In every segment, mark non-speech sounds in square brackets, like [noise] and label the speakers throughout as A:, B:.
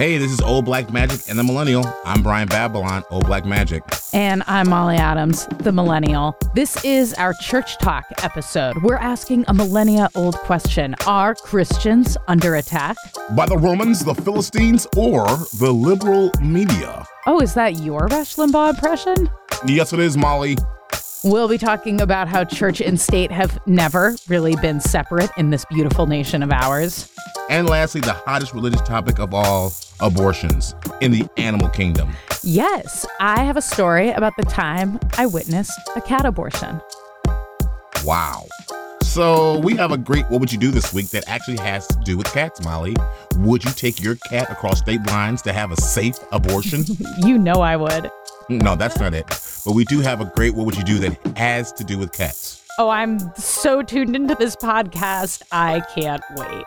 A: Hey, this is Old Black Magic and the Millennial. I'm Brian Babylon, Old Black Magic.
B: And I'm Molly Adams, the Millennial. This is our Church Talk episode. We're asking a millennia old question Are Christians under attack?
A: By the Romans, the Philistines, or the liberal media?
B: Oh, is that your Rush Limbaugh impression?
A: Yes, it is, Molly.
B: We'll be talking about how church and state have never really been separate in this beautiful nation of ours.
A: And lastly, the hottest religious topic of all abortions in the animal kingdom.
B: Yes, I have a story about the time I witnessed a cat abortion.
A: Wow. So we have a great what would you do this week that actually has to do with cats, Molly. Would you take your cat across state lines to have a safe abortion? [laughs]
B: you know I would. [laughs]
A: No, that's not it. But we do have a great what would you do that has to do with cats.
B: Oh, I'm so tuned into this podcast. I can't wait.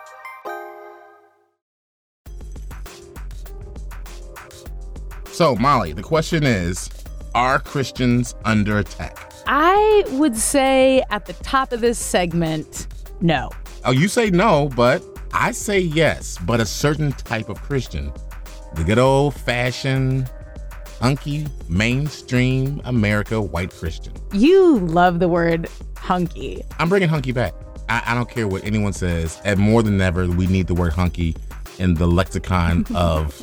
A: So, Molly, the question is Are Christians under attack?
B: I would say at the top of this segment, no.
A: Oh, you say no, but I say yes, but a certain type of Christian. The good old fashioned, hunky, mainstream America white Christian.
B: You love the word hunky.
A: I'm bringing hunky back. I, I don't care what anyone says. And more than ever, we need the word hunky in the lexicon [laughs] of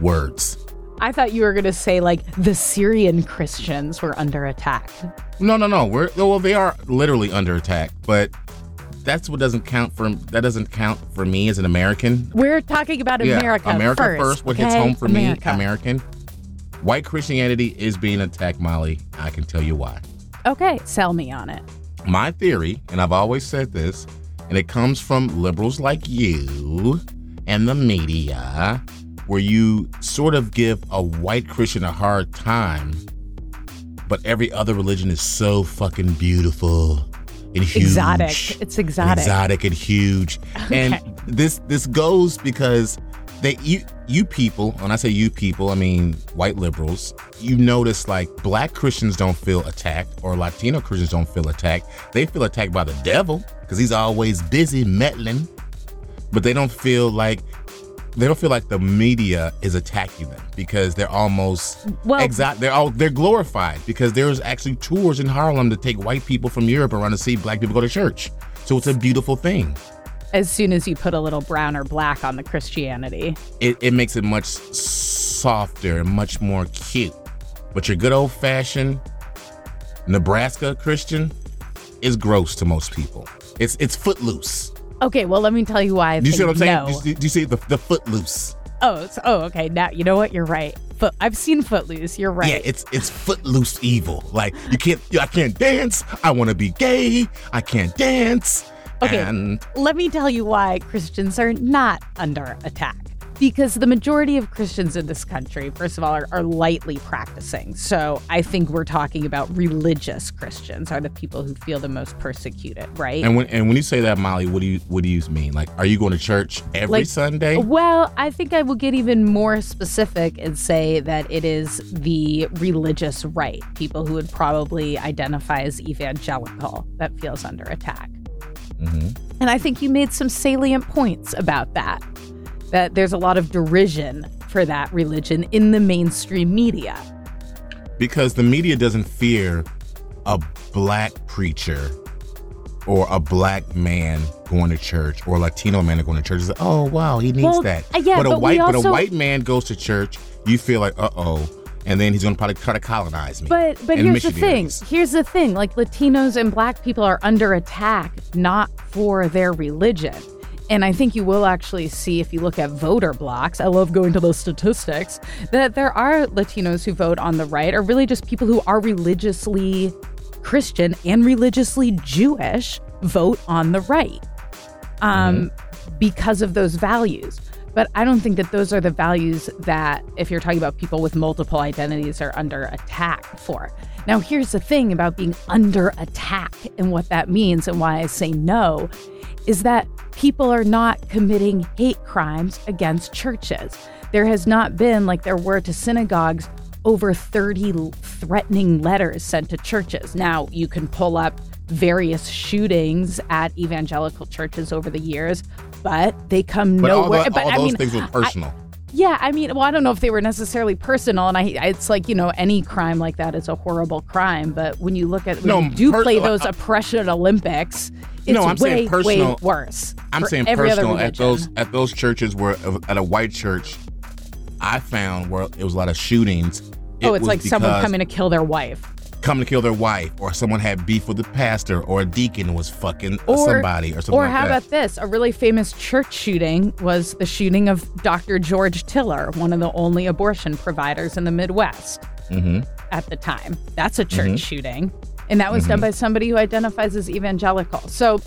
A: words.
B: I thought you were going to say like the Syrian Christians were under attack.
A: No, no, no. We're well, they are literally under attack, but that's what doesn't count for that doesn't count for me as an American.
B: We're talking about
A: Yeah,
B: America.
A: America
B: first,
A: first. What
B: okay?
A: hits home for
B: America.
A: me, American. White Christianity is being attacked, Molly. I can tell you why.
B: Okay, sell me on it.
A: My theory, and I've always said this, and it comes from liberals like you and the media, where you sort of give a white Christian a hard time, but every other religion is so fucking beautiful and huge.
B: Exotic. It's exotic.
A: Exotic and huge. And [laughs] this this goes because they you you people, when I say you people, I mean white liberals, you notice like black Christians don't feel attacked or Latino Christians don't feel attacked. They feel attacked by the devil because he's always busy meddling. But they don't feel like they don't feel like the media is attacking them because they're almost
B: Well-
A: exact they're all they're glorified because there's actually tours in Harlem to take white people from Europe around to see black people go to church. So it's a beautiful thing.
B: As soon as you put a little brown or black on the Christianity.
A: It, it makes it much softer and much more cute. But your good old fashioned Nebraska Christian is gross to most people. It's it's footloose.
B: Okay, well, let me tell you why. I
A: Do you see what I'm saying?
B: no.
A: Do, you, see- do you see the, the footloose?
B: Oh, it's, oh, okay. Now you know what? You're right. Foot. I've seen Footloose. You're right.
A: Yeah, it's it's footloose evil. Like you can't, I can't dance. I want to be gay. I can't dance.
B: Okay.
A: And
B: Let me tell you why Christians are not under attack. Because the majority of Christians in this country, first of all, are, are lightly practicing. So I think we're talking about religious Christians are the people who feel the most persecuted, right?
A: and when and when you say that, Molly, what do you what do you mean? Like, are you going to church every
B: Like,
A: Sunday?
B: Well, I think I will get even more specific and say that it is the religious right, people who would probably identify as evangelical, that feels under attack.
A: Hmm
B: And I think you made some salient points about that. That there's a lot of derision for that religion in the mainstream media.
A: Because the media doesn't fear a black preacher or a black man going to church or a Latino man going to church. It's like, oh wow, he needs
B: Well,
A: that.
B: uh, yeah,
A: but a
B: but we
A: white but a white man goes to church, you feel like, uh oh, and then he's gonna probably try to colonize me.
B: But but here's the thing. Here's the thing. Like Latinos and black people are under attack not for their religion. And I think you will actually see if you look at voter blocks. I love going to those statistics that there are Latinos who vote on the right are really just people who are religiously Christian and religiously Jewish vote on the right um, because of those values. But I don't think that those are the values that, if you're talking about people with multiple identities, are under attack for. Now, here's the thing about being under attack and what that means, and why I say no, is that people are not committing hate crimes against churches. There has not been, like there were to synagogues, over 30 threatening letters sent to churches. Now, you can pull up various shootings at evangelical churches over the years, but they come
A: But all,
B: nowhere.
A: the-
B: but
A: all
B: I
A: those
B: mean,
A: things were personal.
B: Yeah, I mean, well, I don't know if they were necessarily personal, and I, it's like you know, any crime like that is a horrible crime. But when you look at when
A: No,
B: you do
A: per-
B: play those
A: uh,
B: oppression Olympics, it's
A: No, I'm
B: way,
A: saying personal-
B: way worse.
A: I'm saying personal at those at those churches where at a white church, I found where it was a lot of shootings.
B: Oh, it's
A: was
B: like someone coming to kill their wife.
A: Coming to kill their wife, or someone had beef with the pastor, or a deacon was fucking
B: Or-
A: somebody, or something
B: Or
A: like
B: how
A: that.
B: about this? A really famous church shooting was the shooting of Dr. George Tiller, one of the only abortion providers in the Midwest
A: mm-hmm.
B: at the time. That's a church shooting. And that was done by somebody who identifies as evangelical. So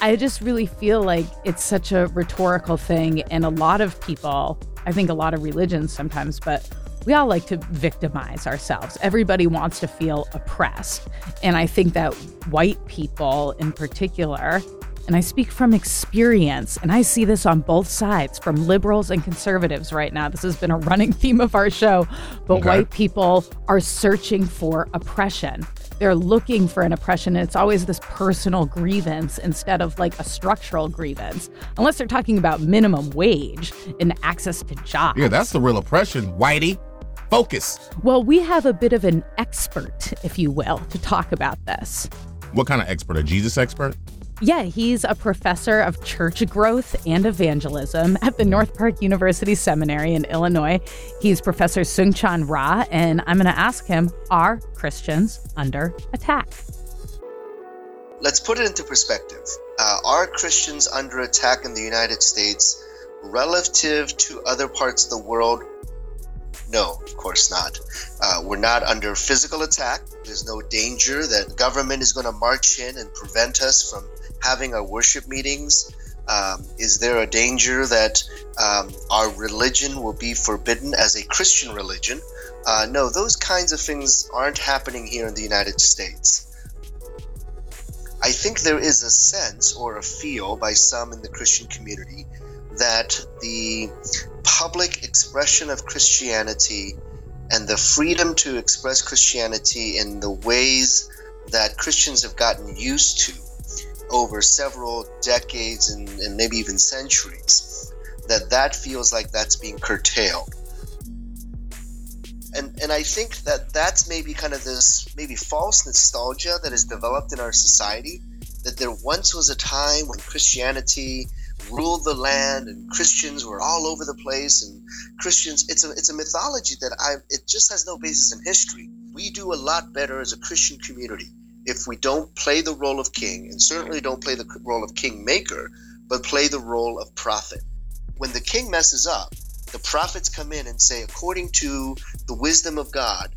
B: I just really feel like it's such a rhetorical thing. And a lot of people, I think a lot of religions sometimes, but we all like to victimize ourselves. Everybody wants to feel oppressed. And I think that white people in particular, and I speak from experience, and I see this on both sides from liberals and conservatives right now. This has been a running [laughs] theme of our show, but
A: Okay.
B: white people are searching for oppression. They're looking for an oppression, and it's always this personal grievance instead of like a structural grievance, unless they're talking about minimum wage and access to jobs.
A: Yeah, that's the real oppression. Whitey, focus.
B: Well, we have a bit of an expert, if you will, to talk about this.
A: What kind of expert? A Jesus expert?
B: Yeah, he's a professor of church growth and evangelism at the North Park University Seminary in Illinois. He's Professor Soong-Chan Rah, and I'm going to ask him Are Christians under attack?
C: Let's put it into perspective. Uh, are Christians under attack in the United States relative to other parts of the world? No, of course not. Uh, we're not under physical attack. There's no danger that government is going to march in and prevent us from having our worship meetings. Um, is there a danger that um, our religion will be forbidden as a Christian religion? Uh, no, those kinds of things aren't happening here in the United States. I think there is a sense or a feel by some in the Christian community that the public expression of Christianity and the freedom to express Christianity in the ways that Christians have gotten used to over several decades and, and maybe even centuries, that that feels like that's being curtailed. And, and I think that that's maybe kind of this maybe false nostalgia that has developed in our society that there once was a time when Christianity ruled the land and Christians were all over the place and Christians it's a it's a mythology that I it just has no basis in history. We do a lot better as a Christian community if we don't play the role of king and certainly don't play the role of kingmaker, but play the role of prophet. When the king messes up, the prophets come in and say, according to the wisdom of God,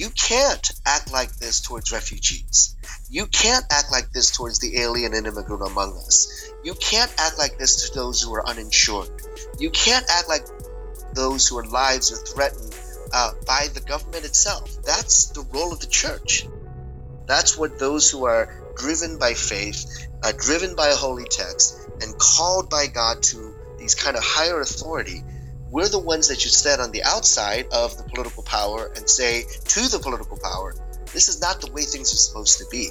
C: you can't act like this towards refugees. You can't act like this towards the alien and immigrant among us. You can't act like this to those who are uninsured. You can't act like those whose lives are threatened uh, by the government itself. That's the role of the church. That's what those who are driven by faith, uh, driven by a holy text, and called by God to these kind of higher authority, we're the ones that should stand on the outside of the political power and say to the political power, this is not the way things are supposed to be.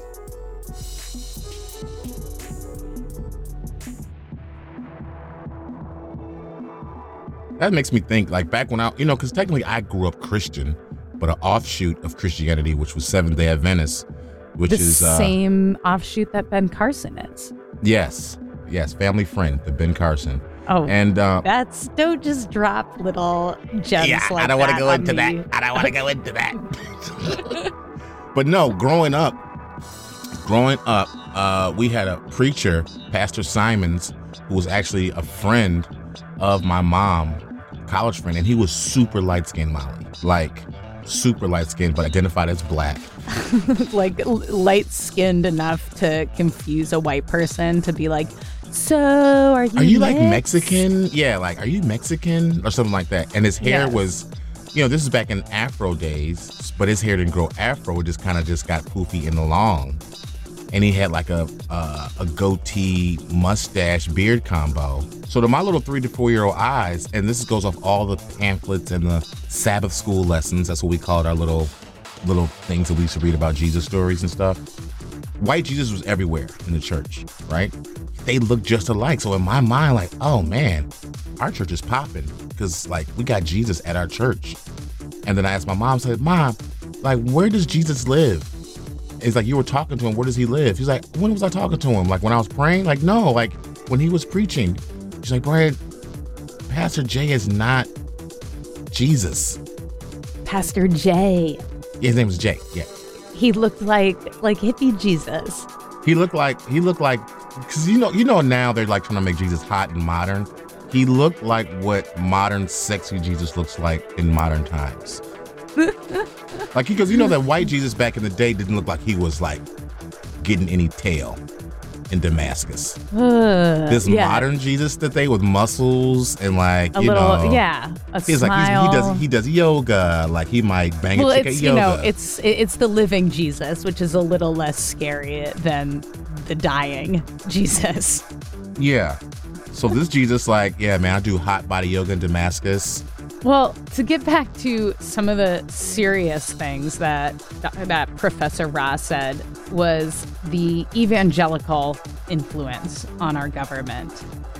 A: That makes me think, like back when I, you know, because technically I grew up Christian, but an offshoot of Christianity, which was Seventh Day Adventist, which
B: the
A: is the
B: same offshoot that Ben Carson is.
A: yes, yes, family friend, the Ben Carson,
B: Oh,
A: and uh,
B: that's don't just drop little gems
A: yeah,
B: like
A: I don't want to go into
B: me.
A: that. I don't want to go [laughs] into that. but no, growing up, growing up, uh, we had a preacher, Pastor Simons, who was actually a friend of my mom, college friend, and he was super light skinned, Molly, like super light skinned, but identified as black. [laughs]
B: like light skinned enough to confuse a white person to be like, so are you?
A: Are you like? Mexican? Yeah, like are you Mexican or something like that? And his hair
B: Yes.
A: was, you know, this is back in Afro days, but his hair didn't grow Afro. It just kind of just got poofy and long. And he had like a uh, a goatee, mustache, beard combo. So to my little three to four year old eyes, and this goes off all the pamphlets and the Sabbath school lessons. That's what we called our little little things that we used to read about Jesus stories and stuff. White Jesus was everywhere in the church, right? They look just alike. So in my mind, like, oh man, our church is popping because like we got Jesus at our church. And then I asked my mom, I said, Mom, like where does Jesus live? It's like you were talking to him. Where does he live? He's like, when was I talking to him? Like when I was praying? Like no, like when he was preaching. She's like, Brian, Pastor Jay is not Jesus.
B: Pastor Jay.
A: Yeah, his name was Jay. Yeah.
B: He looked like like hippie Jesus.
A: He looked like he looked like because you know you know now they're like trying to make Jesus hot and modern. He looked like what modern sexy Jesus looks like in modern times. [laughs] like because you know that white Jesus back in the day didn't look like he was like getting any tail in Damascus.
B: Uh,
A: This
B: yeah.
A: modern Jesus that they with muscles and like
B: a
A: you
B: little
A: know
B: yeah
A: He's
B: smile.
A: like he's, he does he does yoga like he might bang
B: well,
A: a chick
B: it's
A: at
B: you know it's it's the living Jesus, which is a little less scary than the dying Jesus.
A: yeah. So this Jesus like yeah man I do hot body yoga in Damascus.
B: Well, to get back to some of the serious things that that Professor Ross said was the evangelical influence on our government.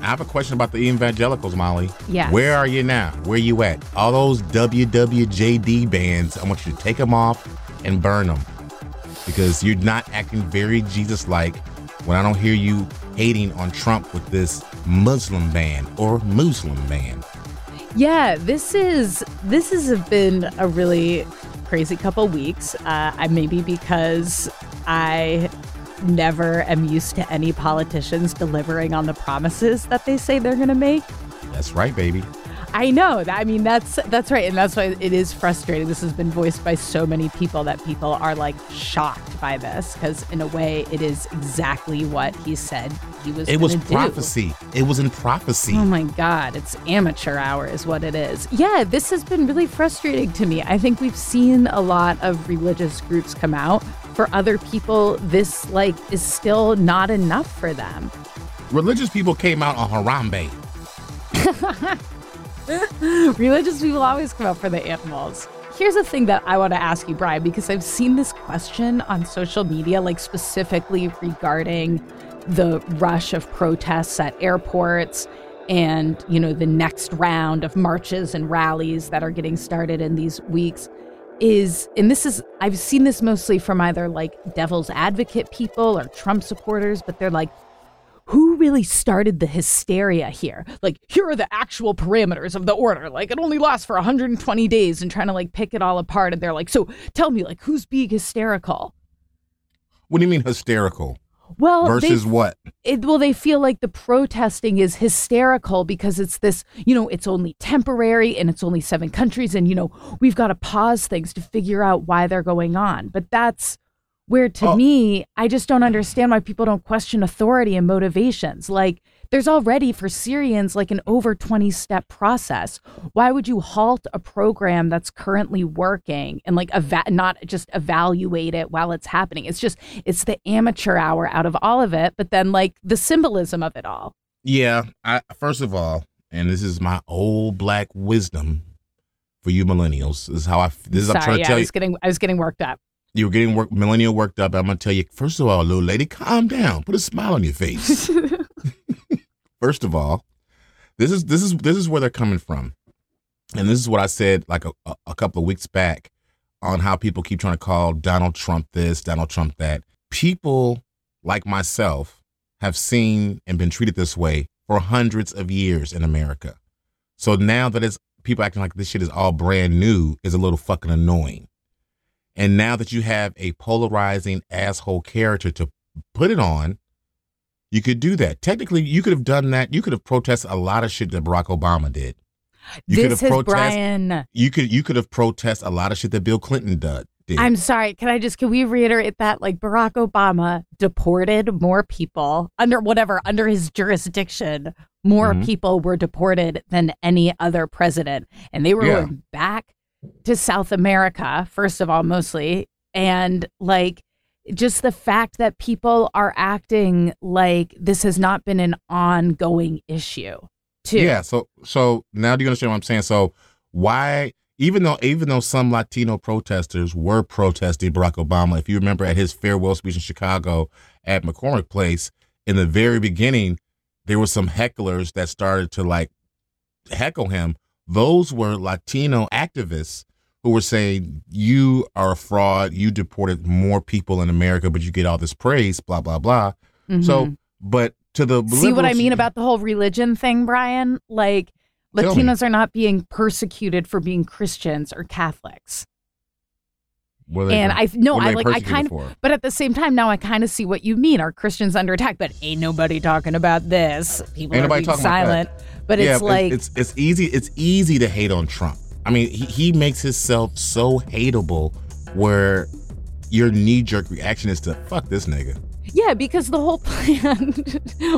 A: I have a question about the evangelicals, Molly.
B: Yes.
A: Where are you now? Where are you at? All those WWJD bands, I want you to take them off and burn them because you're not acting very Jesus-like when I don't hear you hating on Trump with this Muslim ban or Muslim ban.
B: Yeah, this is this has been a really crazy couple weeks. Uh, I maybe because I never am used to any politicians delivering on the promises that they say they're going to make.
A: That's right, baby.
B: I know. I mean, that's that's right, and that's why it is frustrating. This has been voiced by so many people that people are like shocked by this because, in a way, it is exactly what he said he was.
A: It was
B: gonna do.
A: prophecy. It was in prophecy.
B: Oh my God, it's amateur hour, is what it is. Yeah, this has been really frustrating to me. I think we've seen a lot of religious groups come out. For other people, this like is still not enough for them.
A: Religious people came out on Harambe. [laughs] [laughs]
B: Religious people always come out for the animals. Here's a thing that I want to ask you, Brian, because I've seen this question on social media, like specifically regarding the rush of protests at airports and, you know, the next round of marches and rallies that are getting started in these weeks. Is, and this is, I've seen this mostly from either like devil's advocate people or Trump supporters, but they're like, who really started the hysteria here? Like, here are the actual parameters of the order. Like, it only lasts for 120 days and trying to like pick it all apart. And they're like, so tell me, like, who's being hysterical?
A: What do you mean hysterical?
B: Well,
A: Versus
B: they,
A: what?
B: it, well, they feel like the protesting is hysterical because it's this, you know, it's only temporary and it's only seven countries. And, you know, we've got to pause things to figure out why they're going on. But that's where, to
A: Oh.
B: me, I just don't understand why people don't question authority and motivations. Like, there's already for Syrians like an over 20 step process. Why would you halt a program that's currently working and like eva- not just evaluate it while it's happening? It's just it's the amateur hour out of all of it, but then like the symbolism of it all.
A: Yeah, I first of all, and this is my old black wisdom for you millennials. This is how I. This is I'm
B: Sorry,
A: trying to
B: yeah,
A: tell
B: I
A: you.
B: was getting I was getting worked up.
A: You were getting work, millennial worked up. I'm gonna tell you. First of all, little lady, calm down. Put a smile on your face. [laughs] first of all, this is this is this is where they're coming from, and this is what I said like a, a, a couple of weeks back on how people keep trying to call Donald Trump this, Donald Trump that. People like myself have seen and been treated this way for hundreds of years in America. So now that it's people acting like this shit is all brand new is a little fucking annoying. And now that you have a polarizing asshole character to put it on, you could do that. Technically, you could have done that. You could have protested a lot of shit that Barack Obama did. You could
B: this
A: have
B: is
A: protest.
B: Brian.
A: You could you could have protested a lot of shit that Bill Clinton did.
B: I'm sorry. Can I just can we reiterate that like Barack Obama deported more people under whatever under his jurisdiction, more
A: Mhm.
B: people were deported than any other president, and they were
A: Yeah.
B: back to South America first of all, mostly, and like just the fact that people are acting like this has not been an ongoing issue. Too.
A: Yeah. So so now do you understand what I'm saying? So why even though even though some Latino protesters were protesting Barack Obama, if you remember at his farewell speech in Chicago at McCormick Place, in the very beginning, there were some hecklers that started to like heckle him. Those were Latino activists who were saying you are a fraud, you deported more people in America, but you get all this praise, blah blah blah.
B: Mm-hmm.
A: So, but to the
B: See what I mean about the whole religion thing, Brian? Like Latinos are not being persecuted for being Christians or Catholics.
A: They
B: and I no, I like I kind of
A: for?
B: but at the same time now I kind of see what you mean. Are Christians under attack? But ain't nobody talking about this. People
A: Ain't
B: are being silent. But
A: yeah,
B: it's like
A: it's it's easy it's easy to hate on Trump. I mean, he, he makes himself so hateable where your knee jerk reaction is to fuck this nigga.
B: Yeah, because the whole [laughs] plan.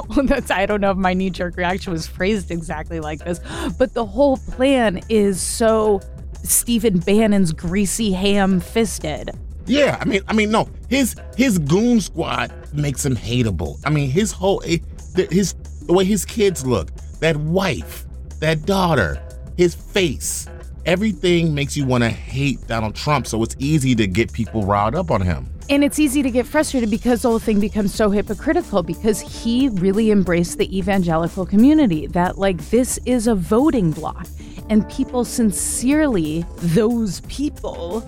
B: well, that's I don't know if my knee jerk reaction was phrased exactly like this, but the whole plan is so Stephen Bannon's greasy ham fisted.
A: Yeah, I mean, I mean, no, his his goon squad makes him hateable. I mean, his whole eh, his the way his kids look, that wife, that daughter, his face, everything makes you want to hate Donald Trump. So it's easy to get people riled up on him.
B: And it's easy to get frustrated because the whole thing becomes so hypocritical because he really embraced the evangelical community that, like, this is a voting block. And people sincerely, those people,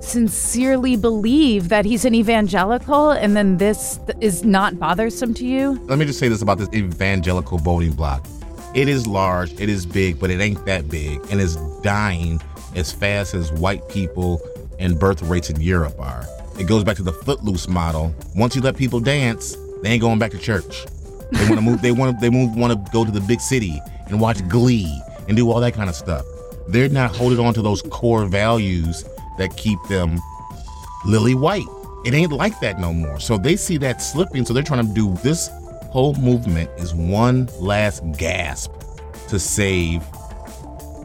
B: sincerely believe that he's an evangelical and then this is not bothersome to you.
A: Let me just say this about this evangelical voting block. It is large, it is big, but it ain't that big, and it's dying as fast as white people and birth rates in Europe are. It goes back to the footloose model. Once you let people dance, they ain't going back to church. They want to move. They want. They move. Want to go to the big city and watch Glee and do all that kind of stuff. They're not holding on to those core values that keep them lily white. It ain't like that no more. So they see that slipping. So they're trying to do this whole movement is one last gasp to save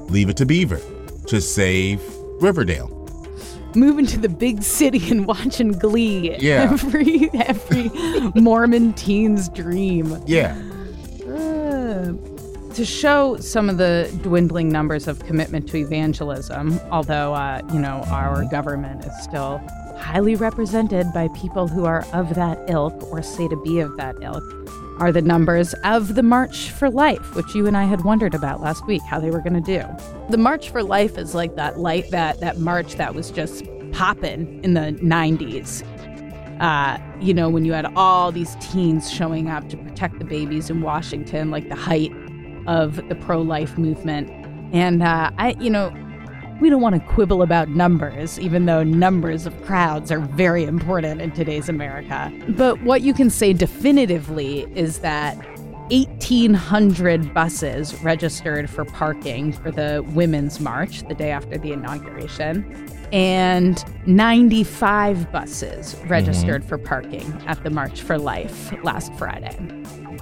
A: Leave It to Beaver, to save Riverdale.
B: Moving to the big city and watching Glee.
A: Yeah.
B: Every every Mormon teen's dream.
A: Yeah.
B: Uh, to show some of the dwindling numbers of commitment to evangelism, although uh, you know our government is still highly represented by people who are of that ilk or say to be of that ilk, are the numbers of the March for Life, which you and I had wondered about last week how they were going to do. The March for Life is like that light that that march that was just popping in the 90s uh, you know, when you had all these teens showing up to protect the babies in Washington, like the height of the pro life movement. And uh, I, you know, we don't want to quibble about numbers, even though numbers of crowds are very important in today's America. But what you can say definitively is that 1,800 buses registered for parking for the Women's March the day after the inauguration, and 95 buses mm-hmm. registered for parking at the March for Life last Friday.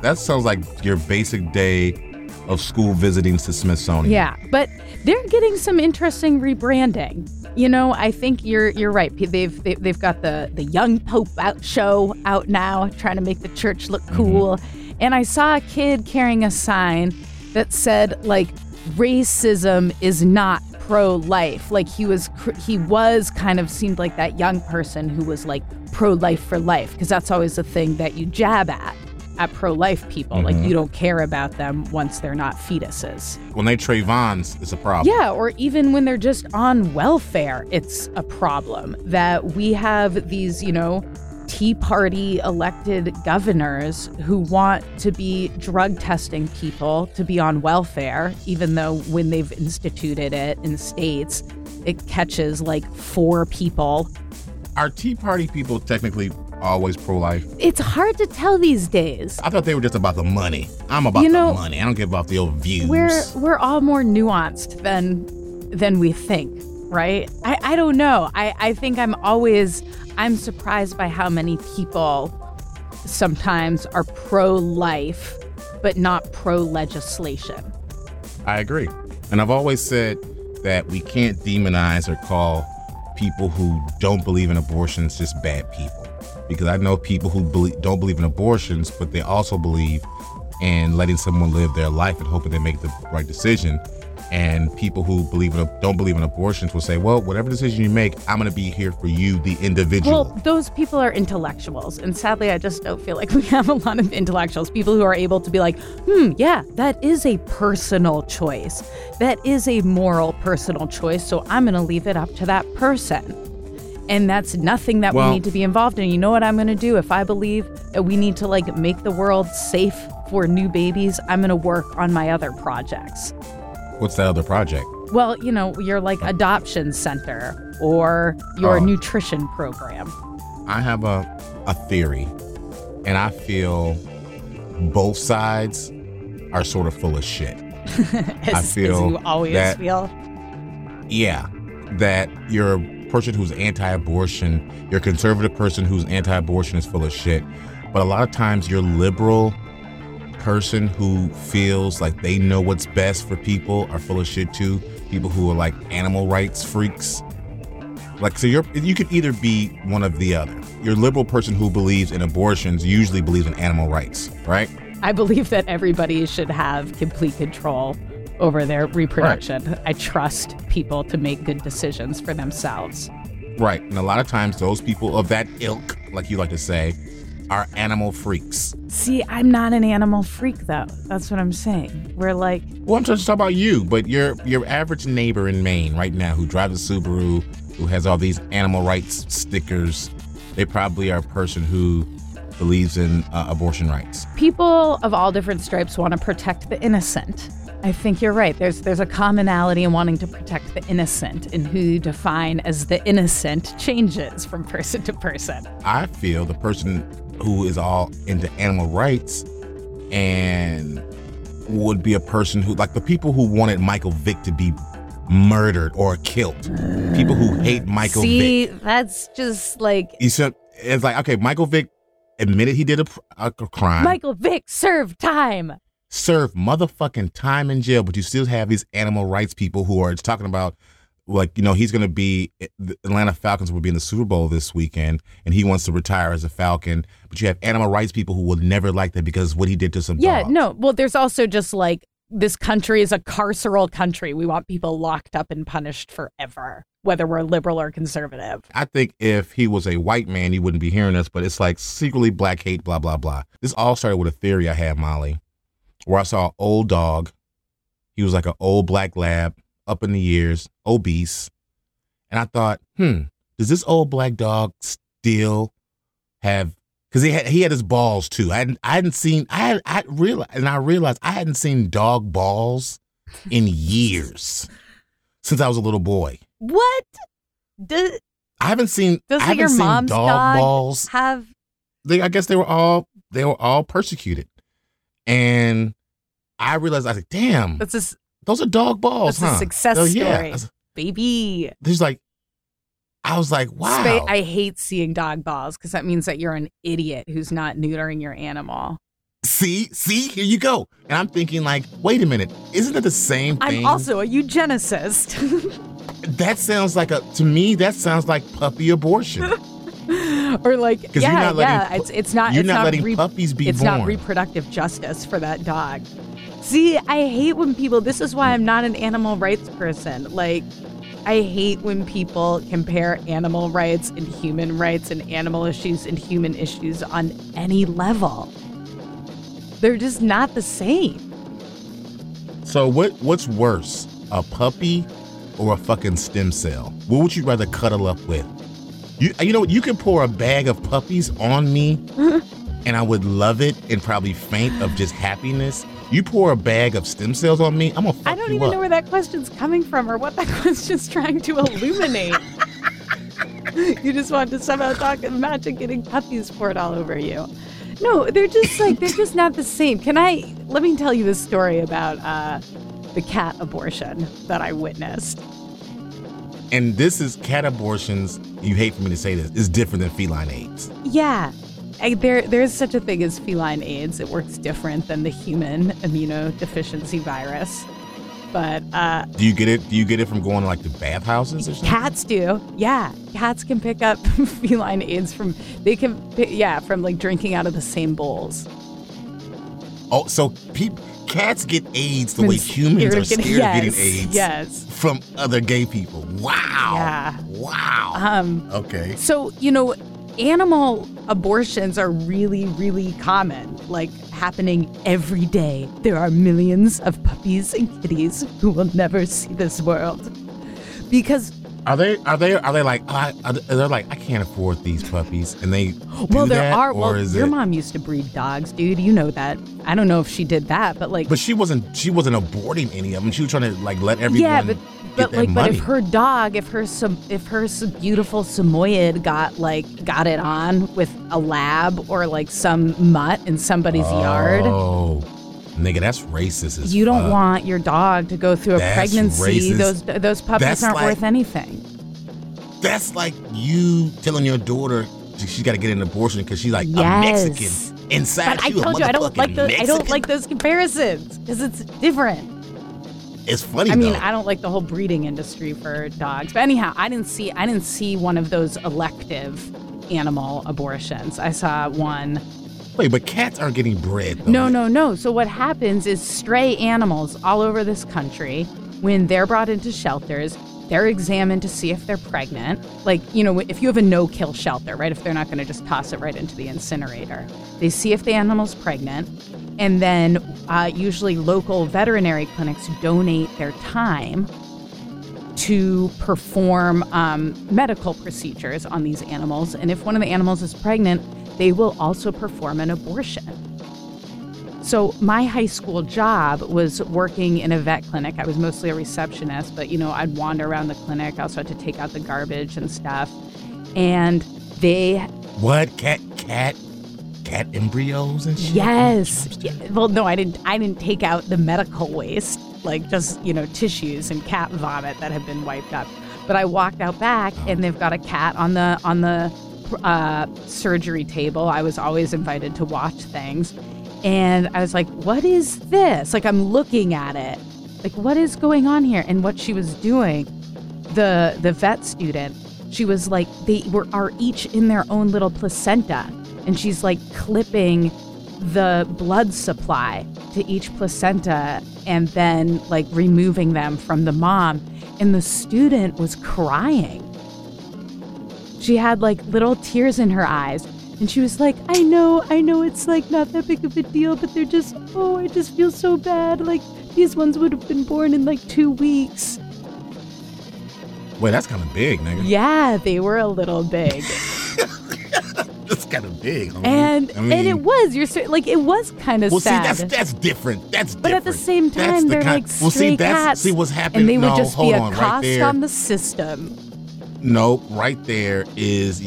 A: That sounds like your basic day of school visitings to Smithsonian.
B: Yeah, but they're getting some interesting rebranding. You know, I think you're you're right. They've they, they've got the the young pope out show out now, trying to make the church look mm-hmm. cool. And I saw a kid carrying a sign that said like racism is not pro life. Like he was he was kind of seemed like that young person who was like pro life for life because that's always the thing that you jab at at pro life people. Like mm-hmm. you don't care about them once they're not fetuses.
A: When they Trayvons, it's a problem.
B: Yeah, or even when they're just on welfare, it's a problem that we have these, you know, Tea Party elected governors who want to be drug testing people to be on welfare, even though when they've instituted it in states, it catches like four people.
A: Are Tea Party people technically always pro life?
B: It's hard to tell these days.
A: I thought they were just about the money. I'm about
B: You know,
A: the money. I don't give about the old views.
B: We're we're all more nuanced than than we think, right? I, I don't know. I, I think I'm always I'm surprised by how many people sometimes are pro life but not pro legislation.
A: I agree. And I've always said that we can't demonize or call people who don't believe in abortions just bad people. Because I know people who believe, don't believe in abortions, but they also believe in letting someone live their life and hoping they make the right decision. And people who believe in don't believe in abortions will say, "Well, whatever decision you make, I'm going to be here for you, the individual."
B: Well, those people are intellectuals, and sadly, I just don't feel like [laughs] we have a lot of intellectuals, people who are able to be like, "Hmm, yeah, that is a personal choice. That is a moral personal choice. So I'm going to leave it up to that person." And that's nothing that
A: Well-
B: we need to be involved in. You know what I'm going to do if I believe that we need to like make the world safe for new babies? I'm going to work on my other projects.
A: What's that other project?
B: Well, you know, your like adoption center or your
A: Oh.
B: nutrition program.
A: I have a a theory, and I feel both sides are sort of full of shit. [laughs]
B: As, as
A: feel
B: you always
A: that-
B: feel.
A: Yeah, that you're person who's anti-abortion, you're a conservative person who's anti-abortion is full of shit. But a lot of times, your liberal person who feels like they know what's best for people are full of shit too. People who are like animal rights freaks. Like so, you're you could either be one of the other. Your liberal person who believes in abortions usually believes in animal rights, right?
B: I believe that everybody should have complete control over their reproduction. I trust people to make good decisions for themselves.
A: Right. And a lot of times, those people of that ilk, like you like to say, are animal freaks.
B: See, I'm not an animal freak though. That's what I'm saying. We're like,
A: Well, I'm just talking about you, but your your average neighbor in Maine right now who drives a Subaru, who has all these animal rights stickers, they probably are a person who believes in uh, abortion rights.
B: people of all different stripes want to protect the innocent. I think you're right. There's there's a commonality in wanting to protect the innocent, and who you define as the innocent changes from person to person.
A: I feel the person who is all into animal rights and would be a person who, like the people who wanted Michael Vick to be murdered or killed, people who hate Michael Vick.
B: See, that's just like
A: You said it's like okay, Michael Vick admitted he did a, a crime,
B: Michael Vick served time.
A: Served motherfucking time in jail, but you still have these animal rights people who are talking about like you know he's going to be the Atlanta Falcons will be in the Super Bowl this weekend, and he wants to retire as a Falcon. But you have animal rights people who will never like that because what he did to some
B: Yeah,
A: dogs.
B: no. Well, there's also just like this country is a carceral country. We want people locked up and punished forever, whether we're liberal or conservative.
A: I think if he was a white man, he wouldn't be hearing us, but it's like secretly black hate, blah, blah, blah. This all started with a theory I had, Molly, where I saw an old dog. He was like an old black lab, up in the years, obese. And I thought, hmm, does this old black dog still have because he had he had his balls too. I hadn't I hadn't seen I had I realized and I realized I hadn't seen dog balls in years since I was a little boy.
B: What? Does,
A: I haven't seen.
B: does
A: I haven't
B: your
A: seen
B: mom's
A: dog,
B: dog
A: balls.
B: have
A: They, I guess they were all they were all persecuted, and I realized I was like, damn,
B: that's a
A: those are dog balls,
B: that's a
A: huh?
B: success
A: Oh, yeah.
B: story. baby?
A: There's like, I was like, wow.
B: Spa- I hate seeing dog balls because that means that you're an idiot who's not neutering your animal.
A: see, see, here you go. And I'm thinking like, wait a minute, isn't it the same thing?
B: I'm also a eugenicist. [laughs]
A: that sounds like a to me. That sounds like puppy abortion. [laughs] [laughs]
B: or like, yeah,
A: not
B: yeah,
A: pu-
B: it's it's not
A: You're
B: it's
A: not,
B: not
A: letting
B: re-
A: puppies be
B: it's
A: born.
B: not reproductive justice for that dog. See, I hate when people. This is why I'm not an animal rights person. Like, I hate when people compare animal rights and human rights and animal issues and human issues on any level. They're just not the same.
A: So what what's worse, a puppy or a fucking stem cell? What would you rather cuddle up with? You you know? You can pour a bag of puppies on me, [laughs] and I would love it and probably faint of just happiness. You pour a bag of stem cells on me, I'm gonna fuck
B: I don't even
A: up.
B: know where that question's coming from or what that [laughs] question's trying to illuminate. [laughs] you just want to somehow talk imagine getting puppies poured all over you. No, they're just like they're just not the same. Can I let me tell you this story about uh, the cat abortion that I witnessed.
A: And this is cat abortions. You hate for me to say this. Is different than feline AIDS.
B: Yeah. I, there, there's such a thing as feline AIDS. It works different than the human immunodeficiency virus. But uh,
A: Do you get it? Do you get it from going to like the bathhouses or something?
B: Cats do. Yeah. Cats can pick up [laughs] feline AIDS from, they can, yeah, from like drinking out of the same bowls.
A: Oh, so peop cats get AIDS the way humans are scared
B: yes,
A: of getting AIDS
B: Yes.
A: from other gay people. Wow.
B: Yeah.
A: Wow.
B: Um,
A: okay.
B: So, you know, animal abortions are really, really common, like happening every day. There are millions of puppies and kitties who will never see this world. Because,
A: Are they are they are they like oh, I, are they like I can't afford these puppies and they do
B: well, there
A: that,
B: are, well, your
A: it,
B: mom used to breed dogs, dude. You know that. I don't know if she did that, but like,
A: But she wasn't she wasn't aborting any of them. She was trying to like let everyone
B: yeah, but. But like, but if her dog, if her if her beautiful Samoyed got like got it on with a lab or like some mutt in somebody's yard,
A: Oh, nigga, that's racist. As
B: You don't
A: fuck.
B: want your dog to go through a
A: That's
B: pregnancy.
A: racist.
B: Those those puppies
A: That's
B: aren't
A: like-
B: worth anything.
A: That's like you telling your daughter she's got to get an abortion because she's like
B: Yes.
A: a Mexican inside.
B: But I told you I don't like those. I don't like those comparisons because it's different.
A: It's funny.
B: I mean,
A: though.
B: I don't like the whole breeding industry for dogs. But anyhow, I didn't see I didn't see one of those elective animal abortions. I saw one
A: wait, but cats aren't getting bred. Though.
B: No, no, no. So what happens is stray animals all over this country, when they're brought into shelters, they're examined to see if they're pregnant. Like, you know, if you have a no-kill shelter, right? If they're not going to just toss it right into the incinerator, they see if the animal's pregnant, and then uh, usually local veterinary clinics donate their time to perform um, medical procedures on these animals. And if one of the animals is pregnant, they will also perform an abortion. So my high school job was working in a vet clinic. I was mostly a receptionist, but you know, I'd wander around the clinic. I also had to take out the garbage and stuff. And they,
A: What cat cat cat embryos and shit?
B: yes, yeah, well, no, I didn't. I didn't take out the medical waste, like just you know tissues and cat vomit that had been wiped up. But I walked out back, and they've got a cat on the on the uh, surgery table. I was always invited to watch things, and I was like, "What is this?" Like I'm looking at it, like what is going on here? And what she was doing, the the vet student, she was like, they were are each in their own little placenta, and she's like clipping the blood supply to each placenta and then like removing them from the mom and the student was crying she had like little tears in her eyes and she was like i know i know it's like not that big of a deal but they're just oh i just feel so bad like these ones would have been born in like two weeks
A: Wait, that's kind of big, nigga.
B: yeah they were a little big [laughs]
A: That's kind of big. homie.
B: and
A: I mean,
B: and it was you're like it was kind of
A: Well,
B: sad Well,
A: see, that's that's different. That's
B: But at the same time,
A: the
B: they're
A: kind-
B: like
A: well,
B: stray
A: see, that's,
B: cats,
A: See what's happening?
B: and they would just be a
A: on,
B: cost
A: there.
B: on the system.
A: No, right there is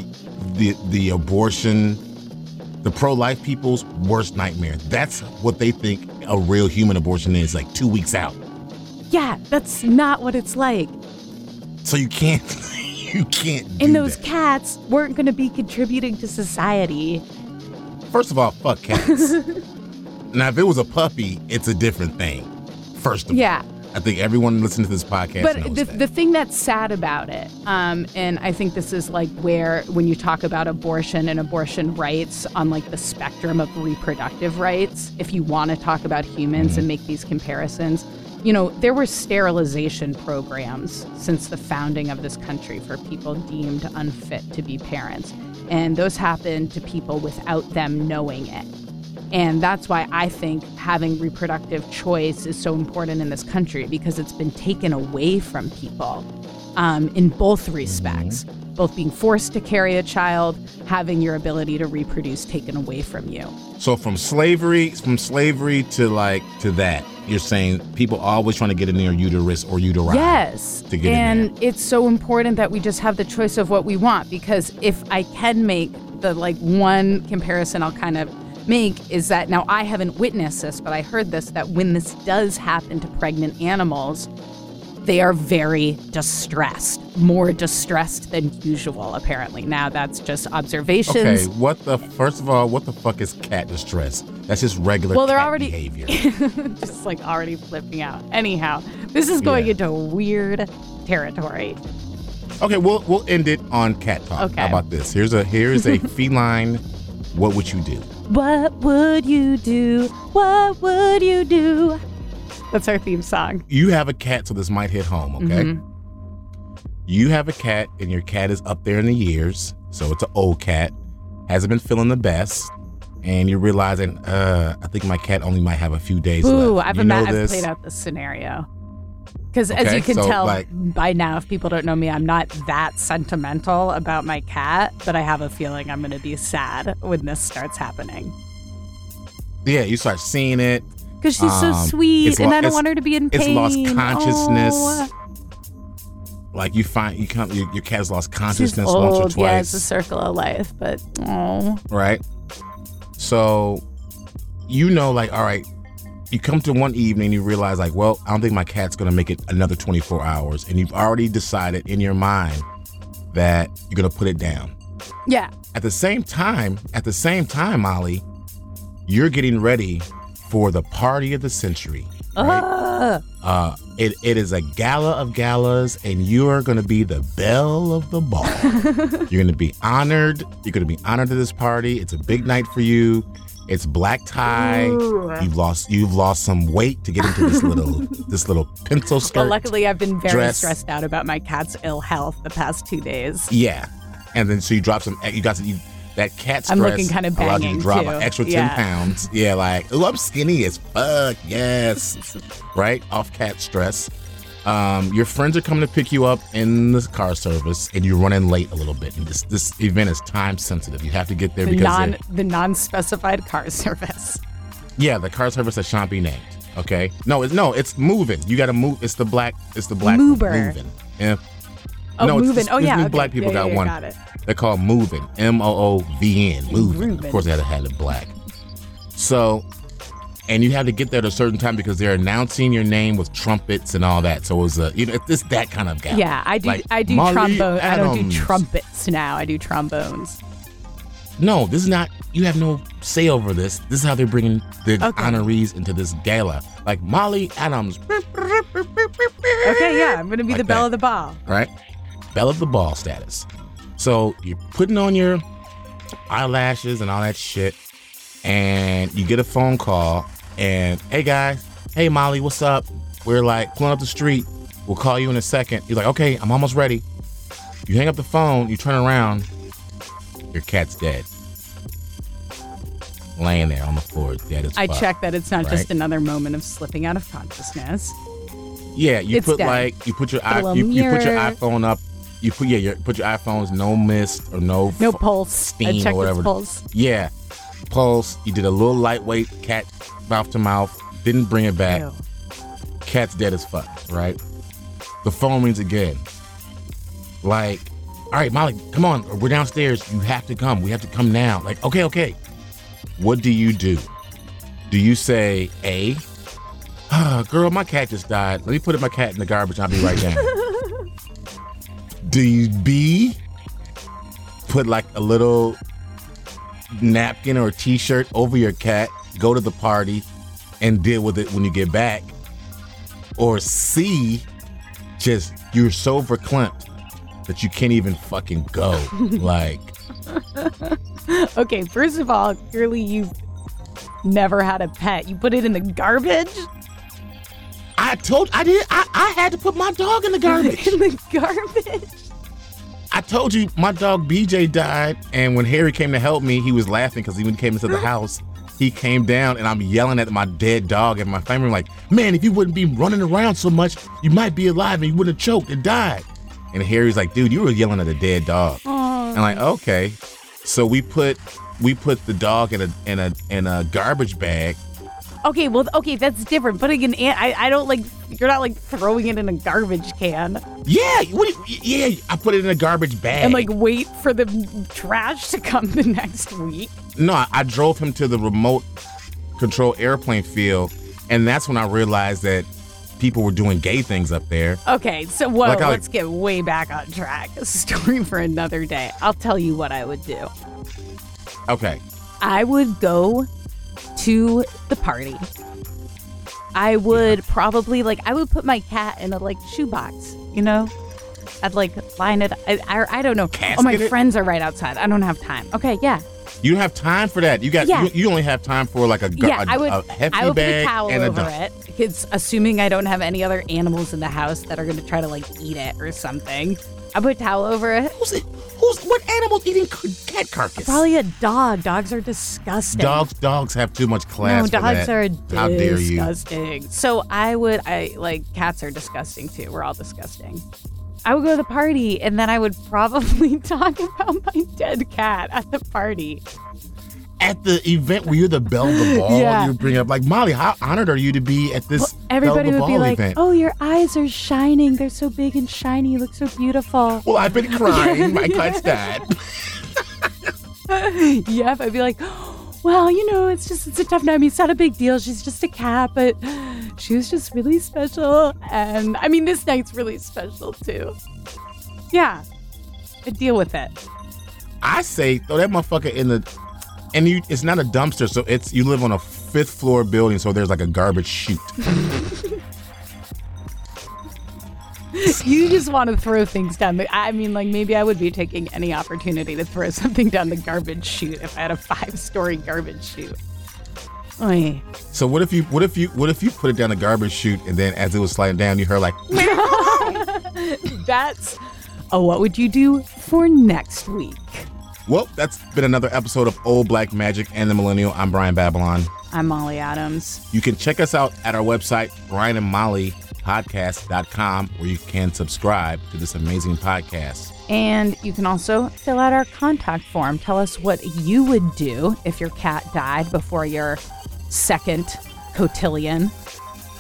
A: the the abortion, the pro-life people's worst nightmare. That's what they think a real human abortion is, like two weeks out.
B: Yeah, that's not what it's like.
A: So you can't, [laughs] you can't.
B: And those
A: that.
B: cats weren't going to be contributing to society.
A: First of all, fuck cats. [laughs] now, if it was a puppy, it's a different thing. First of all,
B: Yeah.
A: I think everyone listening to this podcast knows
B: But the,
A: that.
B: the thing that's sad about it, um, and I think this is like where when you talk about abortion and abortion rights on like the spectrum of reproductive rights, if you want to talk about humans and make these comparisons, you know, there were sterilization programs since the founding of this country for people deemed unfit to be parents. And those happened to people without them knowing it. And that's why I think having reproductive choice is so important in this country because it's been taken away from people um, in both respects. Both being forced to carry a child, having your ability to reproduce taken away from you.
A: So from slavery, from slavery to like to that, you're saying people always trying to get in their uterus or uteri.
B: Yes.
A: to get in
B: and it's so important that we just have the choice of what we want because if I can make the like one comparison I'll kind of make is that now I haven't witnessed this, but I heard this that when this does happen to pregnant animals, they are very distressed, more distressed than usual, apparently. Now that's just observations.
A: Okay, what the first of all, what the fuck is cat distress? That's just regular
B: Well, they're already-
A: behavior. [laughs]
B: just like already flipping out. Anyhow, this is going
A: Yeah.
B: into weird territory.
A: okay, we'll we'll end it on cat talk.
B: Okay.
A: How about this? Here's a here's a [laughs] feline. What would you do?
B: What would you do? What would you do? That's our theme song.
A: You have a cat, so this might hit home, okay?
B: Mhm.
A: You have a cat, and your cat is up there in the years, so it's an old cat, hasn't been feeling the best, and you're realizing, uh, I think my cat only might have a few days
B: Ooh,
A: left.
B: I've,
A: you
B: ima- I've played out this scenario. Because as you can
A: so,
B: tell
A: like-
B: by now, if people don't know me, I'm not that sentimental about my cat, but I have a feeling I'm going to be sad when this starts happening.
A: Yeah, you start seeing it.
B: Because she's so
A: Um,
B: sweet,
A: it's
B: and
A: lo-
B: I don't want her to be in pain.
A: It's lost consciousness.
B: Oh.
A: Like you find you come, your, your cat has lost
B: She's
A: consciousness
B: old,
A: once or
B: yeah,
A: twice.
B: it's a circle of life, but oh,
A: right? So you know, like, all right, you come to one evening, you realize, like, well, I don't think my cat's gonna make it another 24 hours, and you've already decided in your mind that you're gonna put it down.
B: yeah,
A: At the same time, at the same time, Molly, you're getting ready for the party of the century. Right? Uh, it, it is a gala of galas, and you are going to be the belle of the ball. [laughs] you're going to be honored. You're going to be honored at this party. It's a big night for you. It's black tie.
B: Ooh.
A: You've lost you've lost some weight to get into this little [laughs] this little pencil skirt.
B: Well, luckily, I've been very
A: dress.
B: stressed out about my cat's ill health the past two days.
A: Yeah, and then so you drop some. You got to, you, that cat stress.
B: I'm looking
A: allowed you
B: banging,
A: to drop
B: too.
A: an extra ten
B: Yeah.
A: pounds. Yeah, like oh, I'm skinny as fuck. Yes, [laughs] right off cat stress. Um, your friends are coming to pick you up in the car service, and you're running late a little bit. And this this event is time sensitive. You have to get there
B: The
A: because
B: non the non-specified car [laughs] service.
A: yeah, the car service that shan't be named. Okay, no, it's no, it's moving. You got to move. It's the black. It's the black
B: Mover.
A: moving. Yeah.
B: Oh,
A: No, it's
B: moving.
A: just-
B: oh
A: it's
B: yeah,
A: new
B: okay.
A: black people
B: Yeah,
A: got
B: yeah,
A: one.
B: Got it.
A: They're called Moving. M O O V N. Moving.
B: Moving.
A: Of course, they had to have it black. So, and you have to get there at a certain time because they're announcing your name with trumpets and all that. So it was a, you know, it's that kind of guy.
B: Yeah, I do.
A: Like
B: I do trombone. I don't do trumpets now. I do trombones.
A: No, this is not. You have no say over this. This is how they're bringing the
B: Okay.
A: honorees into this gala. Like Molly Adams.
B: Okay, yeah, I'm gonna be
A: Like
B: the belle
A: that.
B: of the ball.
A: right? Belle of the ball status. So you're putting on your eyelashes and all that shit, and you get a phone call, and hey guys, hey Molly, what's up? We're like pulling up the street. We'll call you in a second. You're like, okay, I'm almost ready. You hang up the phone, you turn around, your cat's dead. Laying there on the floor, dead as
B: I
A: fuck.
B: check that it's not just another moment of slipping out of consciousness.
A: Yeah, you
B: It's
A: put
B: dead.
A: like you put your i you, you put your iPhone up. You put yeah, your, put your iPhones no mist or no
B: No
A: fu-
B: pulse.
A: steam
B: I
A: or
B: checked
A: whatever.
B: pulse.
A: Yeah, pulse. You did a little lightweight cat mouth to mouth. Didn't bring it back.
B: Ew.
A: Cat's dead as fuck. Right. The phone rings again. Like, all right, Molly, come on. We're downstairs. You have to come. We have to come now. Like, okay, okay. What do you do? Do you say A? Ah, [sighs] girl, my cat just died. Let me put my cat in the garbage. I'll be right down. [laughs] do you B? Put like a little napkin or t-shirt over your cat, go to the party, and deal with it when you get back. Or C, just you're so verklempt that you can't even fucking go. [laughs] like,
B: Okay, first of all, clearly you've never had a pet. You put it in the garbage?
A: I told I did I, I had to put my dog in the [laughs] garbage.
B: in the garbage?
A: I told you my dog BJ died, and when Harry came to help me, he was laughing because he came into the house, he came down and I'm yelling at my dead dog and my family like, man, if you wouldn't be running around so much, you might be alive and you wouldn't have choked and died. And Harry's like, dude, you were yelling at a dead dog.
B: Oh,
A: And like, okay. So we put we put the dog in a in a in a garbage bag.
B: Okay, well, okay, that's different. Putting an ant, I, I don't like, you're not like throwing it in a garbage can
A: Yeah, what yeah, I put it in a garbage bag.
B: and like wait for the trash to come [laughs] the next week.
A: No, I, I drove him to the remote control airplane field, and that's when I realized that people were doing gay things up there.
B: Okay, so whoa,
A: Like I-
B: let's get way back on track. [laughs] Story for another day. I'll tell you what I would do.
A: Okay.
B: I would go to the party. I would probably like I would put my cat in a like shoebox, you know? I'd like line it. I, I, I don't know. oh, my
A: it?
B: friends are right outside. I don't have time. Okay, yeah.
A: You don't have time for that. You got
B: Yeah.
A: you, you only have time for like a,
B: Yeah,
A: a,
B: I would.
A: a hefty
B: I would put a towel
A: and a
B: over
A: dump.
B: it. It's assuming I don't have any other animals in the house that are going to try to like eat it or something. I put a towel over it.
A: Who's it? Who's what animal's eating c- cat carcass?
B: Probably a dog. Dogs are disgusting.
A: dogs. Dogs have too much class.
B: No,
A: for
B: dogs
A: that.
B: are
A: How dare you?
B: disgusting. So I would, I like cats are disgusting too. We're all disgusting. I would go to the party and then I would probably [laughs] talk about my dead cat at the party.
A: At the event where you're the belle of the ball,
B: Yeah.
A: you bring up like Molly. How honored are you to be at this
B: Well, everybody would be like,
A: event?
B: "Oh, your eyes are shining. They're so big and shiny. You look so beautiful."
A: Well, I've been crying. [laughs] My cat's died. [laughs]
B: yep, I'd be like, well, you know, it's just it's a tough night. I mean, it's not a big deal. She's just a cat, but she was just really special. And I mean, this night's really special too. Yeah, deal with it.
A: I say throw that motherfucker in the, and you. It's not a dumpster, so it's you live on a fifth floor building, so there's like a garbage chute. [laughs]
B: You just want to throw things down. The, I mean, like maybe I would be taking any opportunity to throw something down the garbage chute if I had a five-story garbage chute. Oy.
A: So what if you what if you what if you put it down the garbage chute and then as it was sliding down, you heard like [laughs]
B: That's a what would you do for next week?
A: Well, that's been another episode of Old Black Magic and the Millennial. I'm Brian Babylon.
B: I'm Molly Adams.
A: You can check us out at our website, Brian and Molly podcast.com, where you can subscribe to this amazing podcast.
B: And you can also fill out our contact form. Tell us what you would do if your cat died before your second cotillion.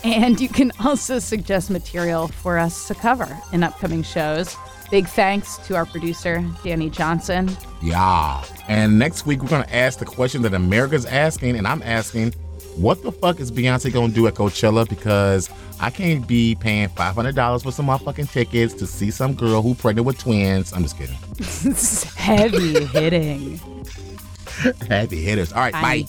B: And you can also suggest material for us to cover in upcoming shows. Big thanks to our producer, Danny Johnson.
A: Yeah. And next week, we're going to ask the question that America's asking, and I'm asking, what the fuck is Beyonce going to do at Coachella? Because I can't be paying $500 for some motherfucking tickets to see some girl who pregnant with twins. I'm just kidding. [laughs]
B: Heavy hitting. [laughs]
A: Heavy hitters. All right, bye.
B: Bye.